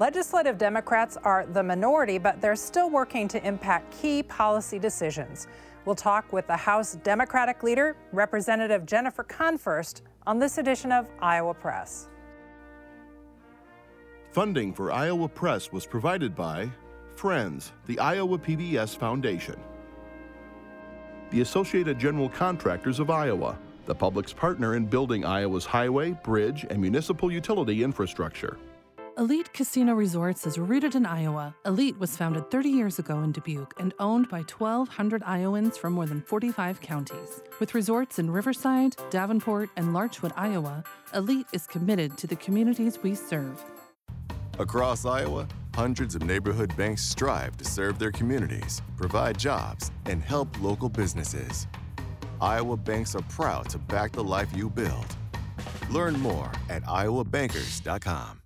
Legislative Democrats are the minority, but they're still working to impact key policy decisions. We'll talk with the House Democratic leader, Representative Jennifer Konfrst, on this edition of Iowa Press. Funding for Iowa Press was provided by Friends, the Iowa PBS Foundation, the Associated General Contractors of Iowa, the public's partner in building Iowa's highway, bridge, and municipal utility infrastructure. Elite Casino Resorts is rooted in Iowa. Elite was founded 30 years ago in Dubuque and owned by 1,200 Iowans from more than 45 counties. With resorts in Riverside, Davenport, and Larchwood, Iowa, Elite is committed to the communities we serve. Across Iowa, hundreds of neighborhood banks strive to serve their communities, provide jobs, and help local businesses. Iowa banks are proud to back the life you build. Learn more at iowabankers.com.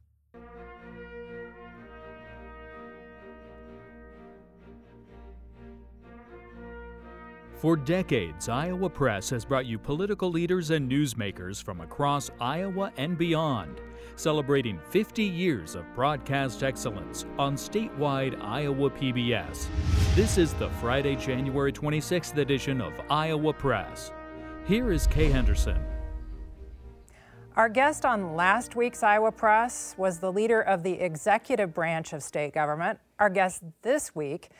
For decades, Iowa Press has brought you political leaders and newsmakers from across Iowa and beyond, celebrating 50 years of broadcast excellence on statewide Iowa PBS. This is the Friday, January 26th edition of Iowa Press. Here is Kay Henderson. Our guest on last week's Iowa Press was the leader of the executive branch of state government. Our guest this week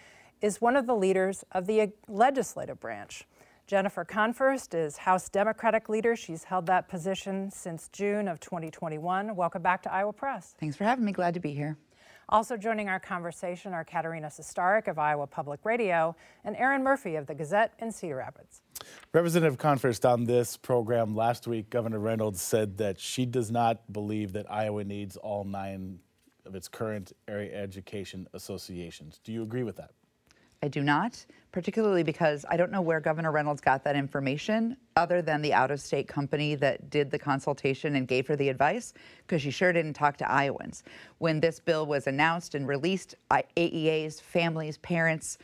is one of the leaders of the legislative branch. Jennifer Konfrst is House Democratic leader. She's held that position since June of 2021. Welcome back to Iowa Press. Thanks for having me. Glad to be here. Also joining our conversation are Katerina Sostaric of Iowa Public Radio and Erin Murphy of the Gazette in Cedar Rapids. Representative Konfrst on this program last week, Governor Reynolds said that she does not believe that Iowa needs all nine of its current area education associations. Do you agree with that? I do not, particularly because I don't know where Governor Reynolds got that information other than the out of state company that did the consultation and gave her the advice, because she sure didn't talk to Iowans. When this bill was announced and released, AEAs, families, parents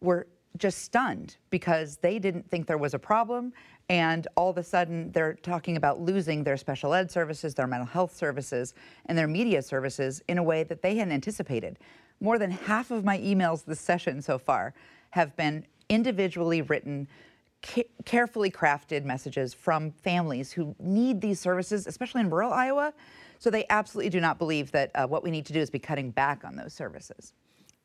were just stunned because they didn't think there was a problem. And all of a sudden, they're talking about losing their special ed services, their mental health services, and their media services in a way that they hadn't anticipated. More than half of my emails this session so far have been individually written, ca- carefully crafted messages from families who need these services, especially in rural Iowa. So they absolutely do not believe that uh, what we need to do is be cutting back on those services.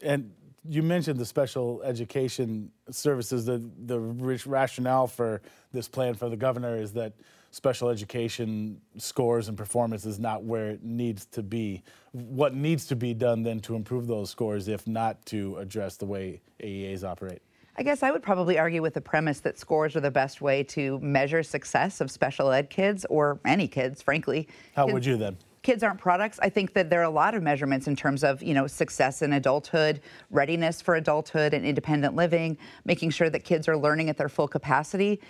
And you mentioned the special education services. The the rationale for this plan for the governor is that special education scores and performance is not where it needs to be. What needs to be done then to improve those scores, if not to address the way AEAs operate? I guess I would probably argue with the premise that scores are the best way to measure success of special ed kids or any kids, frankly. How would you then? Kids aren't products. I think that there are a lot of measurements in terms of, you know, success in adulthood, readiness for adulthood and independent living, making sure that kids are learning at their full capacity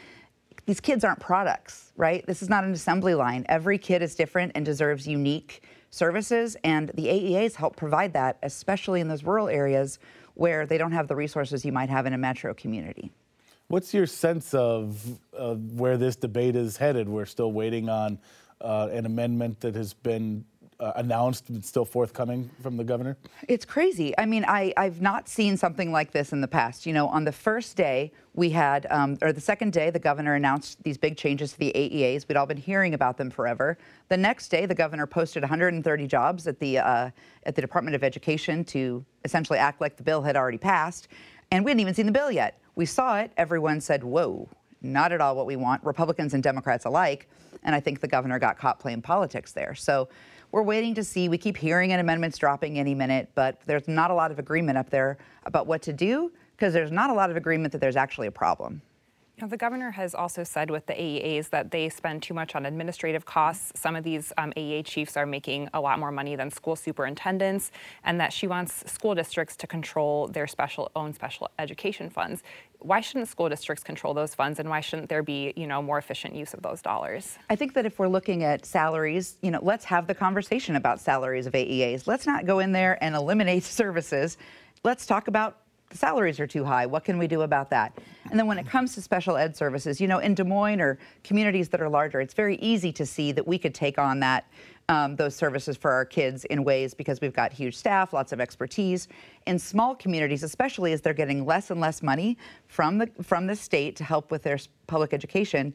these kids aren't products, right? This is not an assembly line. Every kid is different and deserves unique services, and the AEAs help provide that, especially in those rural areas where they don't have the resources you might have in a metro community. What's your sense of where this debate is headed? We're still waiting on uh, an amendment that has been uh, announced and still forthcoming from the governor? It's crazy. I mean, I, I've not seen something like this in the past. You know, on the first day, we had, um, or the second day, the governor announced these big changes to the AEAs. We'd all been hearing about them forever. The next day, the governor posted 130 jobs at the uh, at the Department of Education to essentially act like the bill had already passed, and we hadn't even seen the bill yet. We saw it. Everyone said, "Whoa." Not at all what we want, Republicans and Democrats alike. And I think the governor got caught playing politics there. So we're waiting to see. We keep hearing an amendment's dropping any minute, but there's not a lot of agreement up there about what to do because there's not a lot of agreement that there's actually a problem. Now, the governor has also said with the AEAs that they spend too much on administrative costs. Some of these um, AEA chiefs are making a lot more money than school superintendents, and that she wants school districts to control their special own special education funds. Why shouldn't school districts control those funds, and why shouldn't there be, you know, more efficient use of those dollars? I think that if we're looking at salaries, you know, let's have the conversation about salaries of AEAs. Let's not go in there and eliminate services. Let's talk about the salaries are too high. What can we do about that? And then when it comes to special ed services, you know, in Des Moines or communities that are larger, it's very easy to see that we could take on that um, those services for our kids in ways because we've got huge staff, lots of expertise. In small communities, especially as they're getting less and less money from the from the state to help with their public education,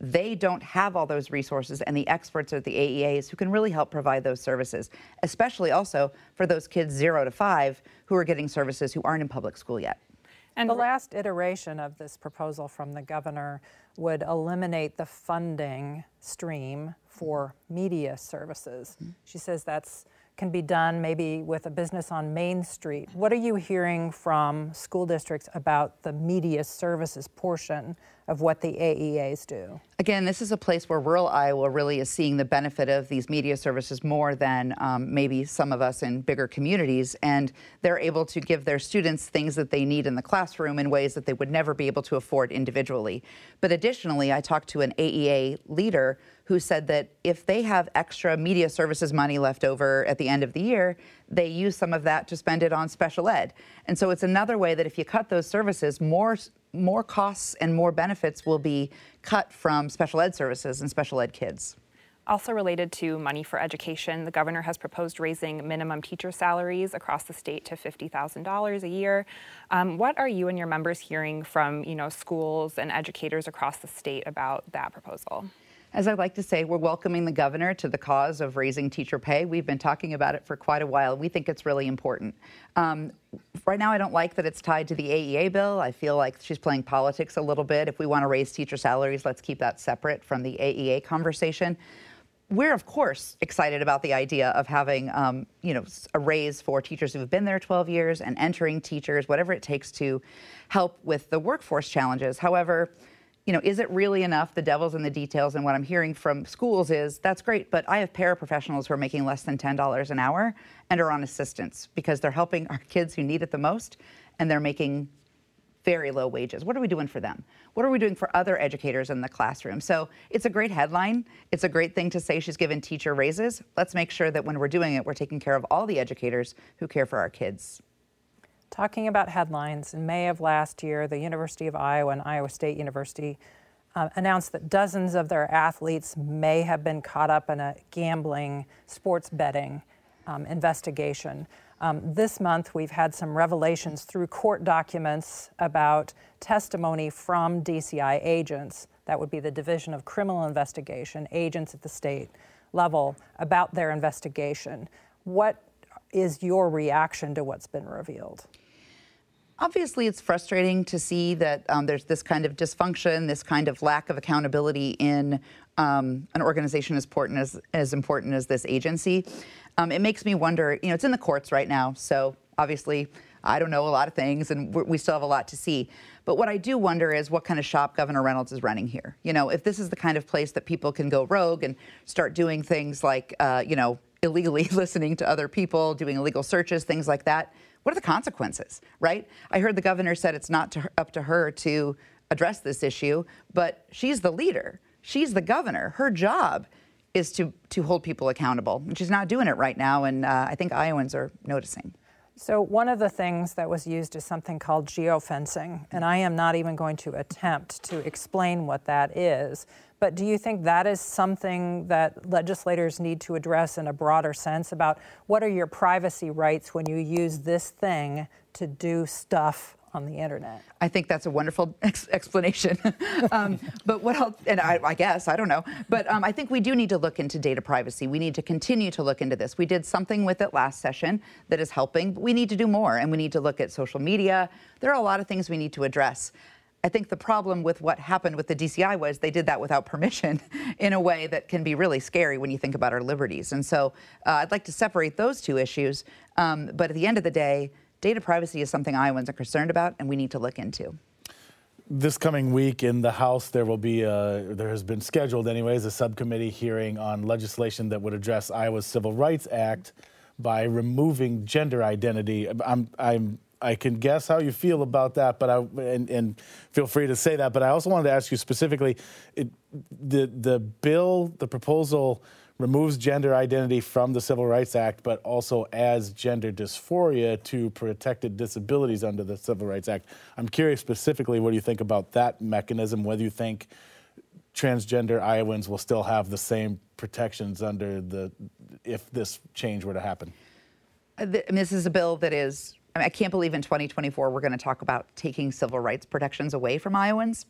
they don't have all those resources and the experts at the AEAs who can really help provide those services, especially also for those kids zero to five who are getting services who aren't in public school yet. And the last iteration of this proposal from the governor would eliminate the funding stream for media services. Mm-hmm. She says that's can be done maybe with a business on Main Street. What are you hearing from school districts about the media services portion of what the AEAs do? Again, this is a place where rural Iowa really is seeing the benefit of these media services more than um, maybe some of us in bigger communities. And they're able to give their students things that they need in the classroom in ways that they would never be able to afford individually. But additionally, I talked to an AEA leader who said that if they have extra media services money left over at the end of the year, they use some of that to spend it on special ed. And so it's another way that if you cut those services, more more costs and more benefits will be cut from special ed services and special ed kids. Also related to money for education, the governor has proposed raising minimum teacher salaries across the state to $50,000 a year. Um, what are you and your members hearing from, you know, schools and educators across the state about that proposal? As I like to say, we're welcoming the governor to the cause of raising teacher pay. We've been talking about it for quite a while. We think it's really important. Um, right now, I don't like that it's tied to the AEA bill. I feel like she's playing politics a little bit. If we want to raise teacher salaries, let's keep that separate from the AEA conversation. We're of course excited about the idea of having, um, you know, a raise for teachers who have been there 12 years and entering teachers, whatever it takes to help with the workforce challenges. However, you know, is it really enough? The devil's in the details. And what I'm hearing from schools is that's great, but I have paraprofessionals who are making less than $10 an hour and are on assistance because they're helping our kids who need it the most and they're making very low wages. What are we doing for them? What are we doing for other educators in the classroom? So it's a great headline. It's a great thing to say she's given teacher raises. Let's make sure that when we're doing it, we're taking care of all the educators who care for our kids. Talking about headlines, in May of last year, the University of Iowa and Iowa State University uh, announced that dozens of their athletes may have been caught up in a gambling, sports betting um, investigation. Um, this month, we've had some revelations through court documents about testimony from DCI agents, that would be the Division of Criminal Investigation, agents at the state level, about their investigation. What is your reaction to what's been revealed? Obviously, it's frustrating to see that um, there's this kind of dysfunction, this kind of lack of accountability in um, an organization as important as, as important as this agency. Um, it makes me wonder, you know, it's in the courts right now, so obviously I don't know a lot of things and we still have a lot to see. But what I do wonder is what kind of shop Governor Reynolds is running here. You know, if this is the kind of place that people can go rogue and start doing things like, uh, you know, illegally listening to other people, doing illegal searches, things like that what are the consequences, right? I heard the governor said it's not to her, up to her to address this issue, but she's the leader. She's the governor. Her job is to, to hold people accountable. And she's not doing it right now, and uh, I think Iowans are noticing. So, one of the things that was used is something called geofencing, and I am not even going to attempt to explain what that is. But do you think that is something that legislators need to address in a broader sense about what are your privacy rights when you use this thing to do stuff on the internet? I think that's a wonderful ex- explanation. um, but what else, and I, I, guess, I don't know, but um, I think we do need to look into data privacy. We need to continue to look into this. We did something with it last session that is helping, but we need to do more, and we need to look at social media. There are a lot of things we need to address. I think the problem with what happened with the DCI was they did that without permission in a way that can be really scary when you think about our liberties. And so uh, I'd like to separate those two issues. Um, but at the end of the day, data privacy is something Iowans are concerned about and we need to look into. This coming week in the House, there will be a, there has been scheduled, anyways, a subcommittee hearing on legislation that would address Iowa's Civil Rights Act by removing gender identity. I'm, I'm I can guess how you feel about that, but I and, and feel free to say that. But I also wanted to ask you specifically, it, the the bill, the proposal removes gender identity from the Civil Rights Act, but also adds gender dysphoria to protected disabilities under the Civil Rights Act. I'm curious specifically what do you think about that mechanism, whether you think transgender Iowans will still have the same protections under the if this change were to happen? Uh, this is a bill that is. I, can't believe in 2024 we're going to talk about taking civil rights protections away from Iowans.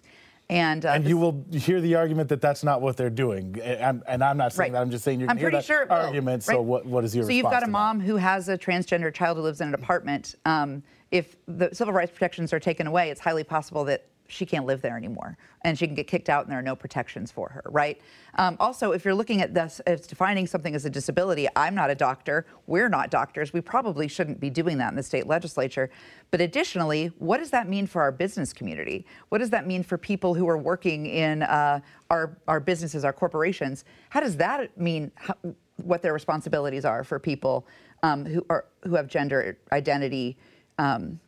And, uh, and you will hear the argument that that's not what they're doing. And, and I'm not saying right. that. I'm just saying you're I'm pretty sure argument. Right? So what, what is your So you've got a mom who has a transgender child who lives in an apartment. Um, if the civil rights protections are taken away, it's highly possible that she can't live there anymore and she can get kicked out and there are no protections for her, right? Um, also, if you're looking at this as defining something as a disability, I'm not a doctor, we're not doctors, we probably shouldn't be doing that in the state legislature. But additionally, what does that mean for our business community? What does that mean for people who are working in uh, our, our businesses, our corporations? How does that mean how, what their responsibilities are for people um, who, are, who have gender identity? Um,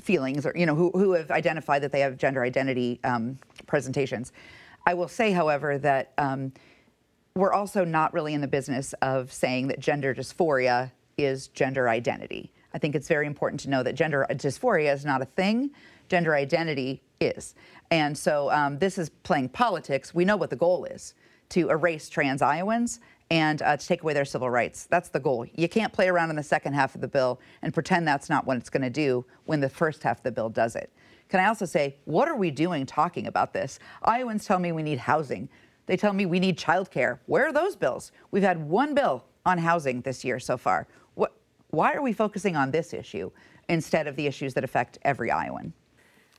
feelings or you know who, who have identified that they have gender identity um, presentations. I will say however that um, we're also not really in the business of saying that gender dysphoria is gender identity. I think it's very important to know that gender dysphoria is not a thing. Gender identity is. And so um, this is playing politics. We know what the goal is to erase trans iowans and uh, to take away their civil rights. That's the goal. You can't play around in the second half of the bill and pretend that's not what it's going to do when the first half of the bill does it. Can I also say, what are we doing talking about this? Iowans tell me we need housing. They tell me we need childcare. Where are those bills? We've had one bill on housing this year so far. What, why are we focusing on this issue instead of the issues that affect every Iowan?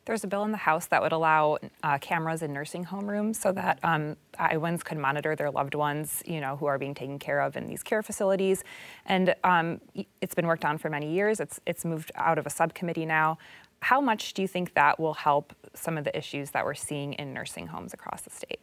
There's a bill in the House that would allow uh, cameras in nursing home rooms so that um, Iowans could monitor their loved ones, you know, who are being taken care of in these care facilities. And um, it's been worked on for many years. It's it's moved out of a subcommittee now. How much do you think that will help some of the issues that we're seeing in nursing homes across the state?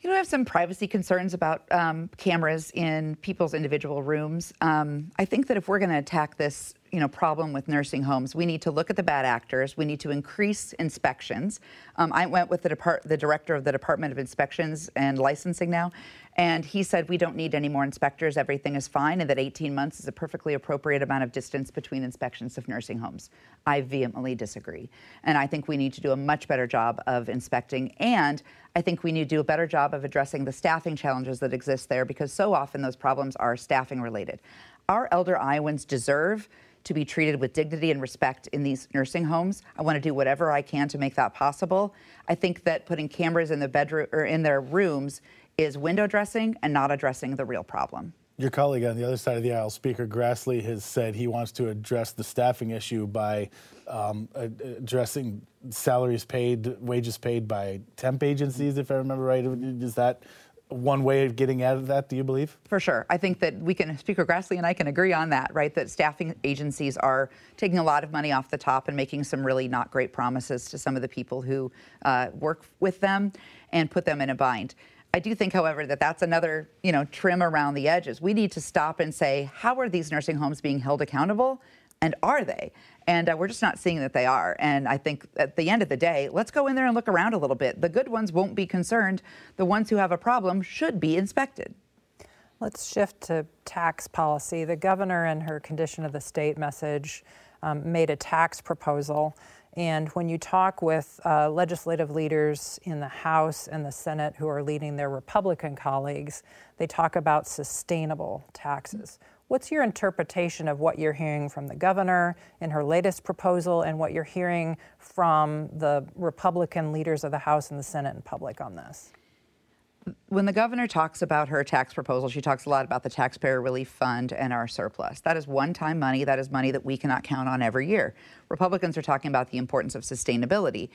You know, I have some privacy concerns about um, cameras in people's individual rooms. Um, I think that if we're going to attack this, you know, problem with nursing homes, we need to look at the bad actors. We need to increase inspections. Um, I went with the, depart- the director of the Department of Inspections and Licensing now, and he said we don't need any more inspectors. Everything is fine, and that 18 months is a perfectly appropriate amount of distance between inspections of nursing homes. I vehemently disagree. And I think we need to do a much better job of inspecting. And I think we need to do a better job of addressing the staffing challenges that exist there because so often those problems are staffing related. Our elder Iowans deserve to be treated with dignity and respect in these nursing homes. I want to do whatever I can to make that possible. I think that putting cameras in the bedroom or in their rooms is window dressing and not addressing the real problem. Your colleague on the other side of the aisle, Speaker Grassley, has said he wants to address the staffing issue by um, addressing salaries paid, wages paid by temp agencies, if I remember right. Is that one way of getting out of that, do you believe? For sure. I think that we can, Speaker Grassley and I can agree on that, right? That staffing agencies are taking a lot of money off the top and making some really not great promises to some of the people who uh, work with them and put them in a bind. I do think, however, that that's another, you know, trim around the edges. We need to stop and say, how are these nursing homes being held accountable? And are they? And uh, we're just not seeing that they are. And I think at the end of the day, let's go in there and look around a little bit. The good ones won't be concerned. The ones who have a problem should be inspected. Let's shift to tax policy. The governor, in her condition of the state message, um, made a tax proposal and when you talk with uh, legislative leaders in the House and the Senate who are leading their Republican colleagues, they talk about sustainable taxes. What's your interpretation of what you're hearing from the governor in her latest proposal and what you're hearing from the Republican leaders of the House and the Senate in public on this? when the governor talks about her tax proposal, she talks a lot about the taxpayer relief fund and our surplus. That is one time money. That is money that we cannot count on every year. Republicans are talking about the importance of sustainability.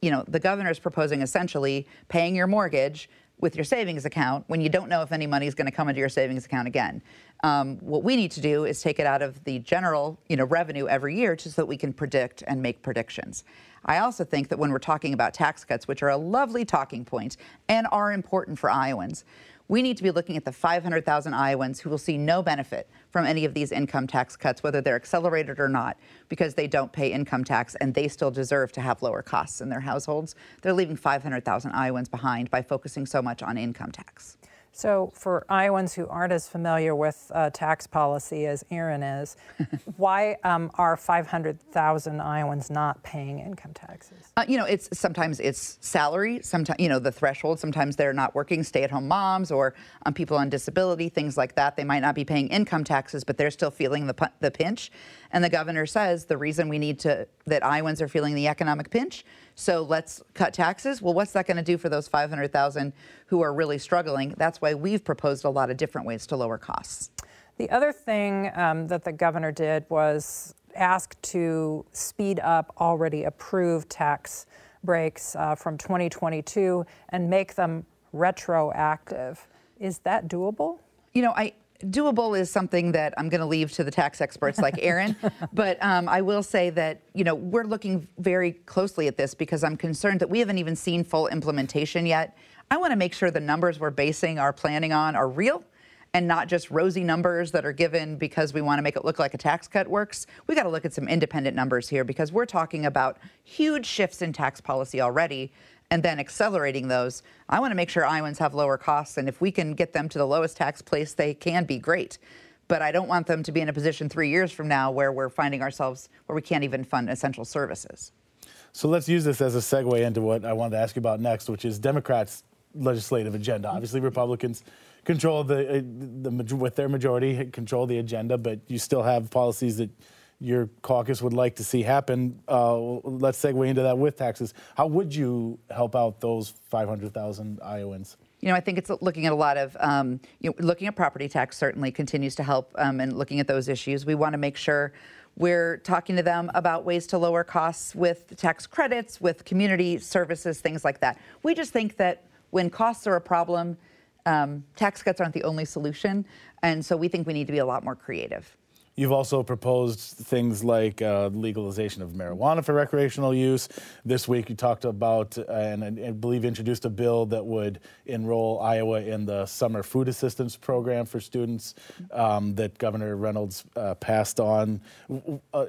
You know, the governor is proposing essentially paying your mortgage with your savings account when you don't know if any money is going to come into your savings account again. Um, what we need to do is take it out of the general, you know, revenue every year, just so that we can predict and make predictions. I also think that when we're talking about tax cuts, which are a lovely talking point and are important for Iowans, we need to be looking at the 500,000 Iowans who will see no benefit from any of these income tax cuts, whether they're accelerated or not, because they don't pay income tax and they still deserve to have lower costs in their households. They're leaving 500,000 Iowans behind by focusing so much on income tax. So, for Iowans who aren't as familiar with uh, tax policy as Erin is, why um, are 500,000 Iowans not paying income taxes? Uh, you know, it's sometimes it's salary, sometimes you know the threshold. Sometimes they're not working, stay-at-home moms, or um, people on disability, things like that. They might not be paying income taxes, but they're still feeling the the pinch. And the governor says the reason we need to that Iowans are feeling the economic pinch so let's cut taxes. Well, what's that going to do for those 500,000 who are really struggling? That's why we've proposed a lot of different ways to lower costs. The other thing um, that the governor did was ask to speed up already approved tax breaks uh, from 2022 and make them retroactive. Is that doable? You know, I, doable is something that I'm going to leave to the tax experts like Erin. but um, I will say that you know we're looking very closely at this because I'm concerned that we haven't even seen full implementation yet. I want to make sure the numbers we're basing our planning on are real and not just rosy numbers that are given because we want to make it look like a tax cut works. We got to look at some independent numbers here because we're talking about huge shifts in tax policy already and then accelerating those. I want to make sure Iowans have lower costs, and if we can get them to the lowest tax place they can be, great. But I don't want them to be in a position three years from now where we're finding ourselves where we can't even fund essential services. So let's use this as a segue into what I wanted to ask you about next, which is Democrats' legislative agenda. Obviously, Republicans control the, uh, the with their majority control the agenda, but you still have policies that your caucus would like to see happen. Uh, let's segue into that with taxes. How would you help out those 500,000 Iowans? You know, I think it's looking at a lot of, um, you know, looking at property tax certainly continues to help um, and looking at those issues. We want to make sure we're talking to them about ways to lower costs with tax credits, with community services, things like that. We just think that when costs are a problem, um, tax cuts aren't the only solution. And so we think we need to be a lot more creative. You've also proposed things like uh, legalization of marijuana for recreational use. This week, you talked about uh, and I believe introduced a bill that would enroll Iowa in the summer food assistance program for students um, that Governor Reynolds uh, passed on. Uh,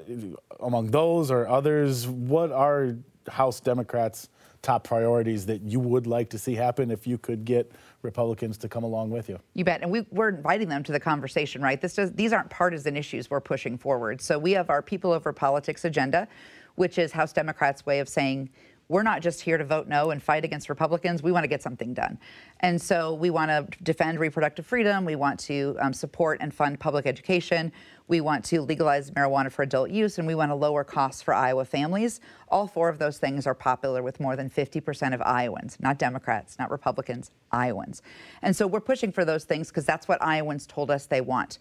among those or others, what are House Democrats' top priorities that you would like to see happen if you could get Republicans to come along with you. You bet. And we, are inviting them to the conversation, right? This does, these aren't partisan issues we're pushing forward. So we have our People Over Politics agenda, which is House Democrats' way of saying we're not just here to vote no and fight against Republicans. We want to get something done. And so we want to defend reproductive freedom. We want to um, support and fund public education. We want to legalize marijuana for adult use, and we want to lower costs for Iowa families. All four of those things are popular with more than 50% of Iowans, not Democrats, not Republicans, Iowans. And so we're pushing for those things because that's what Iowans told us they want.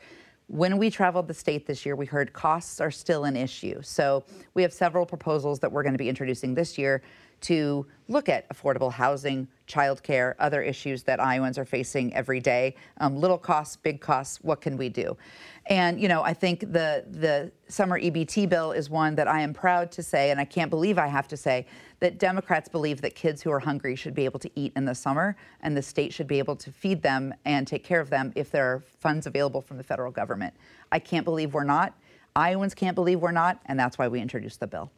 When we traveled the state this year, we heard costs are still an issue. So we have several proposals that we're going to be introducing this year to look at affordable housing, childcare, other issues that Iowans are facing every day. Um, little costs, big costs, what can we do? And you know, I think the the summer EBT bill is one that I am proud to say, and I can't believe I have to say that Democrats believe that kids who are hungry should be able to eat in the summer, and the state should be able to feed them and take care of them if there are funds available from the federal government. I can't believe we're not. Iowans can't believe we're not, and that's why we introduced the bill.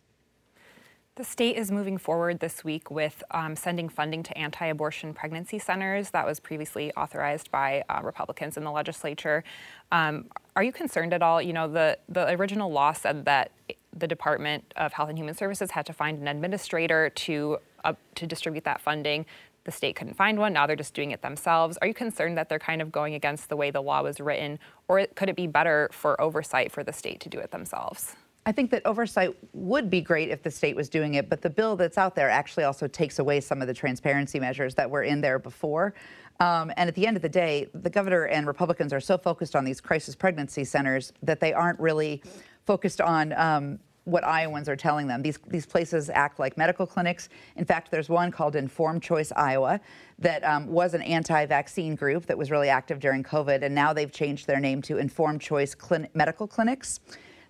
The state is moving forward this week with um, sending funding to anti abortion pregnancy centers that was previously authorized by uh, Republicans in the legislature. Um, are you concerned at all? You know, the, the original law said that the Department of Health and Human Services had to find an administrator to, uh, to distribute that funding. The state couldn't find one. Now they're just doing it themselves. Are you concerned that they're kind of going against the way the law was written? Or could it be better for oversight for the state to do it themselves? I think that oversight would be great if the state was doing it, but the bill that's out there actually also takes away some of the transparency measures that were in there before. Um, and at the end of the day, the governor and Republicans are so focused on these crisis pregnancy centers that they aren't really focused on um, what Iowans are telling them. These, these places act like medical clinics. In fact, there's one called Informed Choice Iowa that um, was an anti vaccine group that was really active during COVID, and now they've changed their name to Informed Choice Clin- Medical Clinics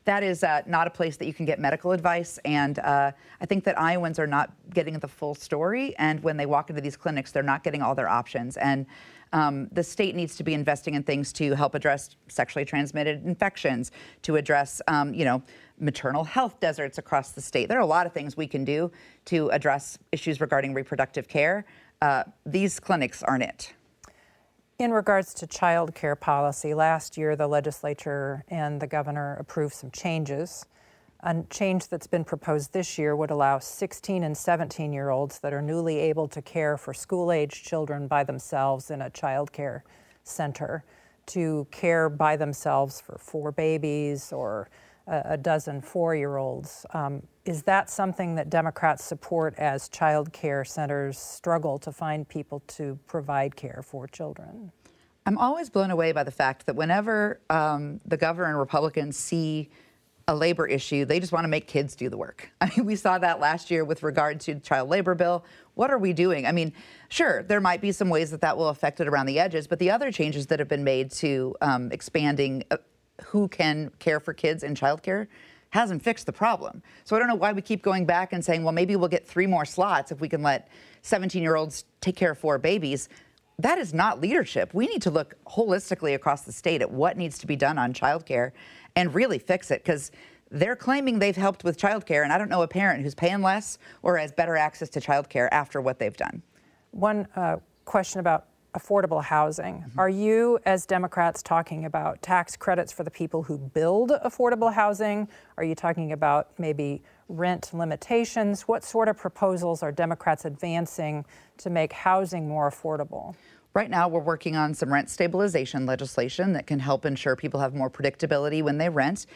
that is uh, not a place that you can get medical advice. And uh, I think that Iowans are not getting the full story. And when they walk into these clinics, they're not getting all their options. And um, the state needs to be investing in things to help address sexually transmitted infections, to address, um, you know, maternal health deserts across the state. There are a lot of things we can do to address issues regarding reproductive care. Uh, these clinics aren't it. In regards to child care policy, last year the legislature and the governor approved some changes. A change that's been proposed this year would allow 16 and 17 year olds that are newly able to care for school age children by themselves in a child care center to care by themselves for four babies or a, dozen four year olds. Um, is that something that Democrats support as child care centers struggle to find people to provide care for children? I'm always blown away by the fact that whenever um, the governor and Republicans see a labor issue, they just want to make kids do the work. I mean, we saw that last year with regard to the child labor bill. What are we doing? I mean, sure, there might be some ways that that will affect it around the edges, but the other changes that have been made to um, expanding uh, who can care for kids in childcare hasn't fixed the problem. So I don't know why we keep going back and saying, well, maybe we'll get three more slots if we can let 17 year olds take care of four babies. That is not leadership. We need to look holistically across the state at what needs to be done on childcare and really fix it because they're claiming they've helped with childcare, and I don't know a parent who's paying less or has better access to childcare after what they've done. One uh, question about affordable housing. Mm-hmm. Are you, as Democrats, talking about tax credits for the people who build affordable housing? Are you talking about maybe rent limitations? What sort of proposals are Democrats advancing to make housing more affordable? Right now, we're working on some rent stabilization legislation that can help ensure people have more predictability when they rent.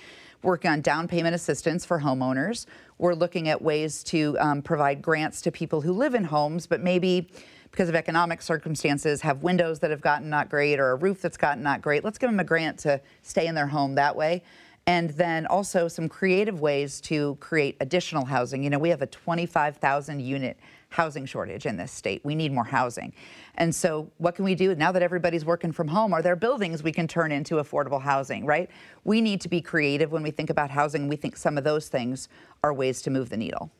Working on down payment assistance for homeowners. We're looking at ways to um, provide grants to people who live in homes, but maybe because of economic circumstances have windows that have gotten not great or a roof that's gotten not great. Let's give them a grant to stay in their home that way. And then also some creative ways to create additional housing. You know, we have a 25,000 unit housing shortage in this state. We need more housing. And so, what can we do now that everybody's working from home? Are there buildings we can turn into affordable housing, right? We need to be creative when we think about housing. We think some of those things are ways to move the needle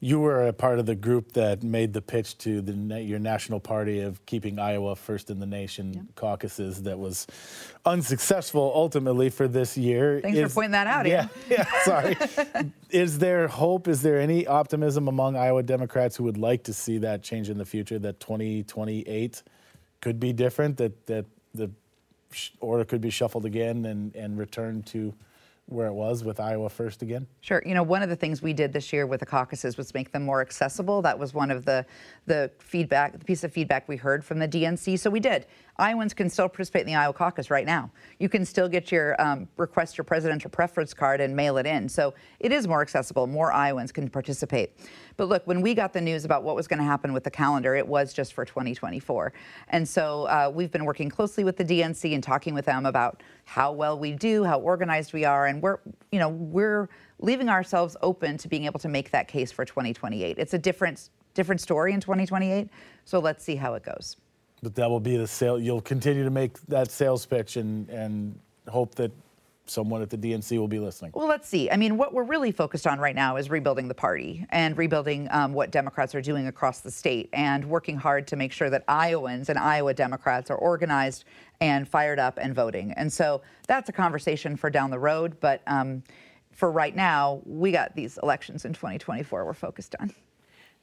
you were a part of the group that made the pitch to the, your national party of keeping Iowa first in the nation yeah. caucuses that was unsuccessful ultimately for this year. Thanks Is, for pointing that out. Yeah, yeah sorry. Is there hope? Is there any optimism among Iowa Democrats who would like to see that change in the future? That 2028 could be different. That that the order could be shuffled again and and return to where it was with Iowa First again? Sure. You know, one of the things we did this year with the caucuses was make them more accessible. That was one of the the feedback, the piece of feedback we heard from the DNC. So we did. Iowans can still participate in the Iowa caucus right now. You can still get your um, request your presidential preference card and mail it in. So it is more accessible. More Iowans can participate. But look, when we got the news about what was going to happen with the calendar, it was just for 2024. And so uh, we've been working closely with the DNC and talking with them about how well we do, how organized we are, and we're, you know, we're leaving ourselves open to being able to make that case for 2028. It's a different different story in 2028. So let's see how it goes. But that will be the sale. You'll continue to make that sales pitch and, and hope that someone at the DNC will be listening. Well, let's see. I mean, what we're really focused on right now is rebuilding the party and rebuilding um, what Democrats are doing across the state and working hard to make sure that Iowans and Iowa Democrats are organized and fired up and voting. And so that's a conversation for down the road. But um, for right now, we got these elections in 2024 we're focused on.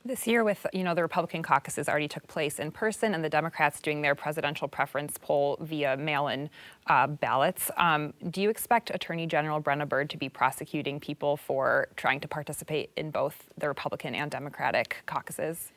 This year, with you know the Republican caucuses already took place in person, and the Democrats doing their presidential preference poll via mail-in uh, ballots. Um, do you expect Attorney General Brenna Bird to be prosecuting people for trying to participate in both the Republican and Democratic caucuses?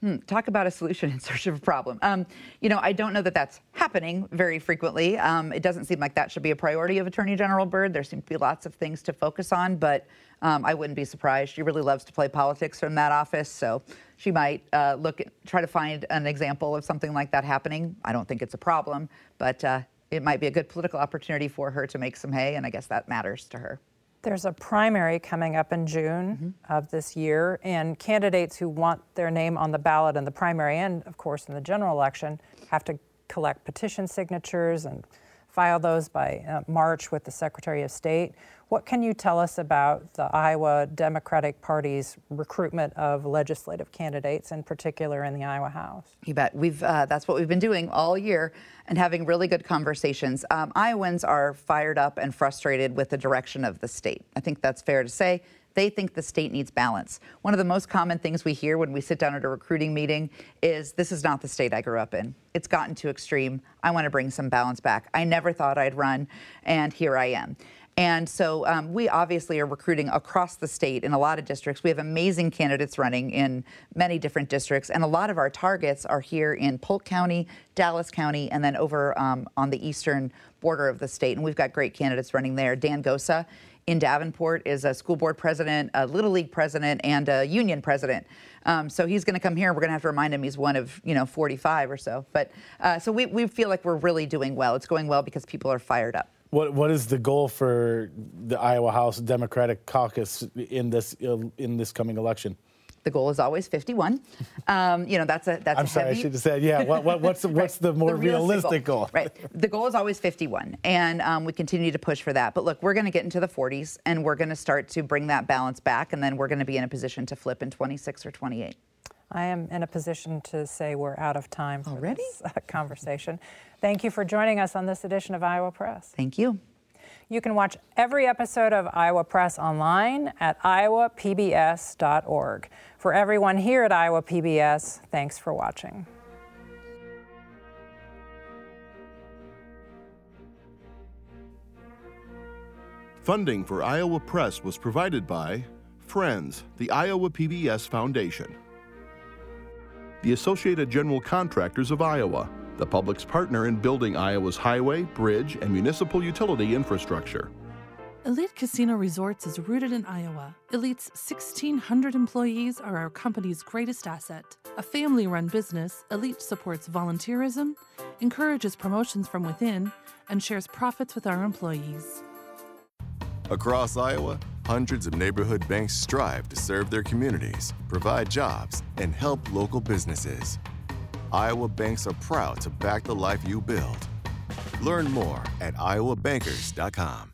Hmm, talk about a solution in search of a problem. Um, you know, I don't know that that's happening very frequently. Um, it doesn't seem like that should be a priority of Attorney General Bird. There seem to be lots of things to focus on, but um, I wouldn't be surprised. She really loves to play politics from that office, so she might uh, look at, try to find an example of something like that happening. I don't think it's a problem, but uh, it might be a good political opportunity for her to make some hay, and I guess that matters to her. There's a primary coming up in June mm-hmm. of this year, and candidates who want their name on the ballot in the primary and, of course, in the general election have to collect petition signatures and file those by uh, March with the Secretary of State. What can you tell us about the Iowa Democratic Party's recruitment of legislative candidates, in particular in the Iowa House? You bet. We've uh, that's what we've been doing all year and having really good conversations. Um, Iowans are fired up and frustrated with the direction of the state. I think that's fair to say. They think the state needs balance. One of the most common things we hear when we sit down at a recruiting meeting is this is not the state I grew up in. It's gotten too extreme. I want to bring some balance back. I never thought I'd run, and here I am. And so um, we obviously are recruiting across the state in a lot of districts. We have amazing candidates running in many different districts, and a lot of our targets are here in Polk County, Dallas County, and then over um, on the eastern border of the state. And we've got great candidates running there. Dan Gosa in Davenport is a school board president, a little league president, and a union president. Um, so he's going to come here. We're going to have to remind him he's one of you know 45 or so. But uh, so we, we feel like we're really doing well. It's going well because people are fired up. What what is the goal for the Iowa House Democratic Caucus in this in this coming election? The goal is always 51. Um, you know, that's a that's. I'm a sorry, heavy, I should have said yeah. What, what, what's what's the more the realistic, goal? Right. The goal is always 51, and um, we continue to push for that. But look, we're going to get into the 40s, and we're going to start to bring that balance back, and then we're going to be in a position to flip in 26 or 28. I am in a position to say we're out of time for Already? this uh, conversation. Thank you for joining us on this edition of Iowa Press. Thank you. You can watch every episode of Iowa Press online at iowapbs.org. For everyone here at Iowa PBS, thanks for watching. Funding for Iowa Press was provided by Friends, the Iowa PBS Foundation, the Associated General Contractors of Iowa, the public's partner in building Iowa's highway, bridge, and municipal utility infrastructure. Elite Casino Resorts is rooted in Iowa. Elite's 1,600 employees are our company's greatest asset. A family run business, Elite supports volunteerism, encourages promotions from within, and shares profits with our employees. Across Iowa, hundreds of neighborhood banks strive to serve their communities, provide jobs, and help local businesses. Iowa banks are proud to back the life you build. Learn more at iowabankers.com.